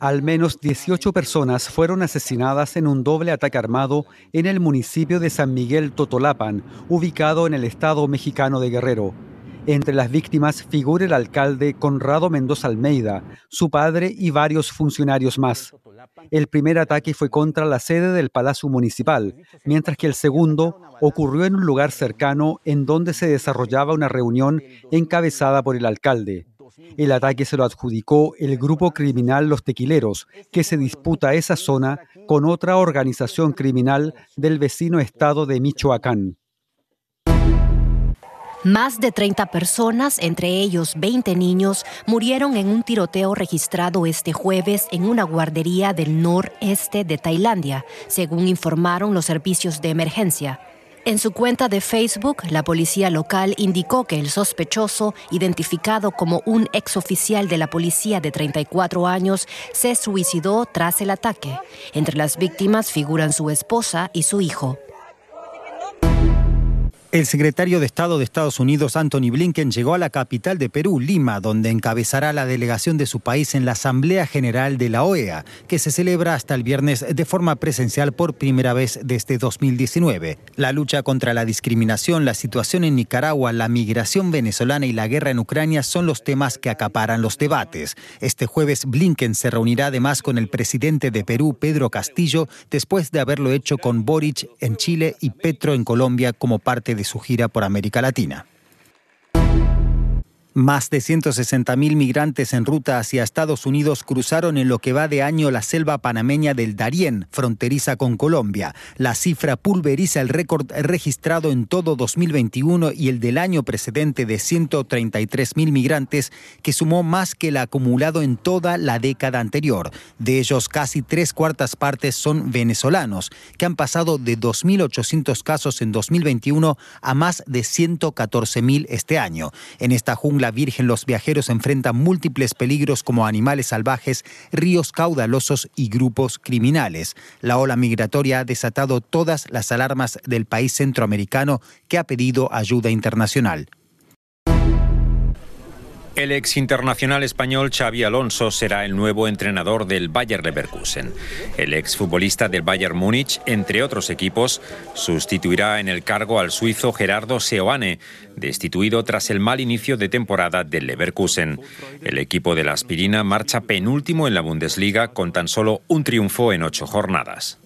Al menos 18 personas fueron asesinadas en un doble ataque armado en el municipio de San Miguel Totolapan, ubicado en el estado mexicano de Guerrero. Entre las víctimas figura el alcalde Conrado Mendoza Almeida, su padre y varios funcionarios más. El primer ataque fue contra la sede del Palacio Municipal, mientras que el segundo ocurrió en un lugar cercano en donde se desarrollaba una reunión encabezada por el alcalde. El ataque se lo adjudicó el grupo criminal Los Tequileros, que se disputa esa zona con otra organización criminal del vecino estado de Michoacán. Más de 30 personas, entre ellos 20 niños, murieron en un tiroteo registrado este jueves en una guardería del noreste de Tailandia, según informaron los servicios de emergencia. En su cuenta de Facebook, la policía local indicó que el sospechoso, identificado como un exoficial de la policía de 34 años, se suicidó tras el ataque. Entre las víctimas figuran su esposa y su hijo. El secretario de Estado de Estados Unidos, Anthony Blinken, llegó a la capital de Perú, Lima, donde encabezará la delegación de su país en la Asamblea General de la OEA, que se celebra hasta el viernes de forma presencial por primera vez desde 2019. La lucha contra la discriminación, la situación en Nicaragua, la migración venezolana y la guerra en Ucrania son los temas que acaparan los debates. Este jueves, Blinken se reunirá además con el presidente de Perú, Pedro Castillo, después de haberlo hecho con Boric en Chile y Petro en Colombia como parte de su gira por América Latina. Más de 160.000 migrantes en ruta hacia Estados Unidos cruzaron en lo que va de año la selva panameña del Darién, fronteriza con Colombia. La cifra pulveriza el récord registrado en todo 2021 y el del año precedente de 133.000 migrantes, que sumó más que el acumulado en toda la década anterior. De ellos, casi tres cuartas partes son venezolanos, que han pasado de 2.800 casos en 2021 a más de 114.000 este año. En esta jungla Virgen los viajeros enfrentan múltiples peligros como animales salvajes, ríos caudalosos y grupos criminales. La ola migratoria ha desatado todas las alarmas del país centroamericano que ha pedido ayuda internacional. El ex internacional español Xavi Alonso será el nuevo entrenador del Bayer Leverkusen. El ex futbolista del Bayern Múnich, entre otros equipos, sustituirá en el cargo al suizo Gerardo Seoane, destituido tras el mal inicio de temporada del Leverkusen. El equipo de la aspirina marcha penúltimo en la Bundesliga con tan solo un triunfo en ocho jornadas.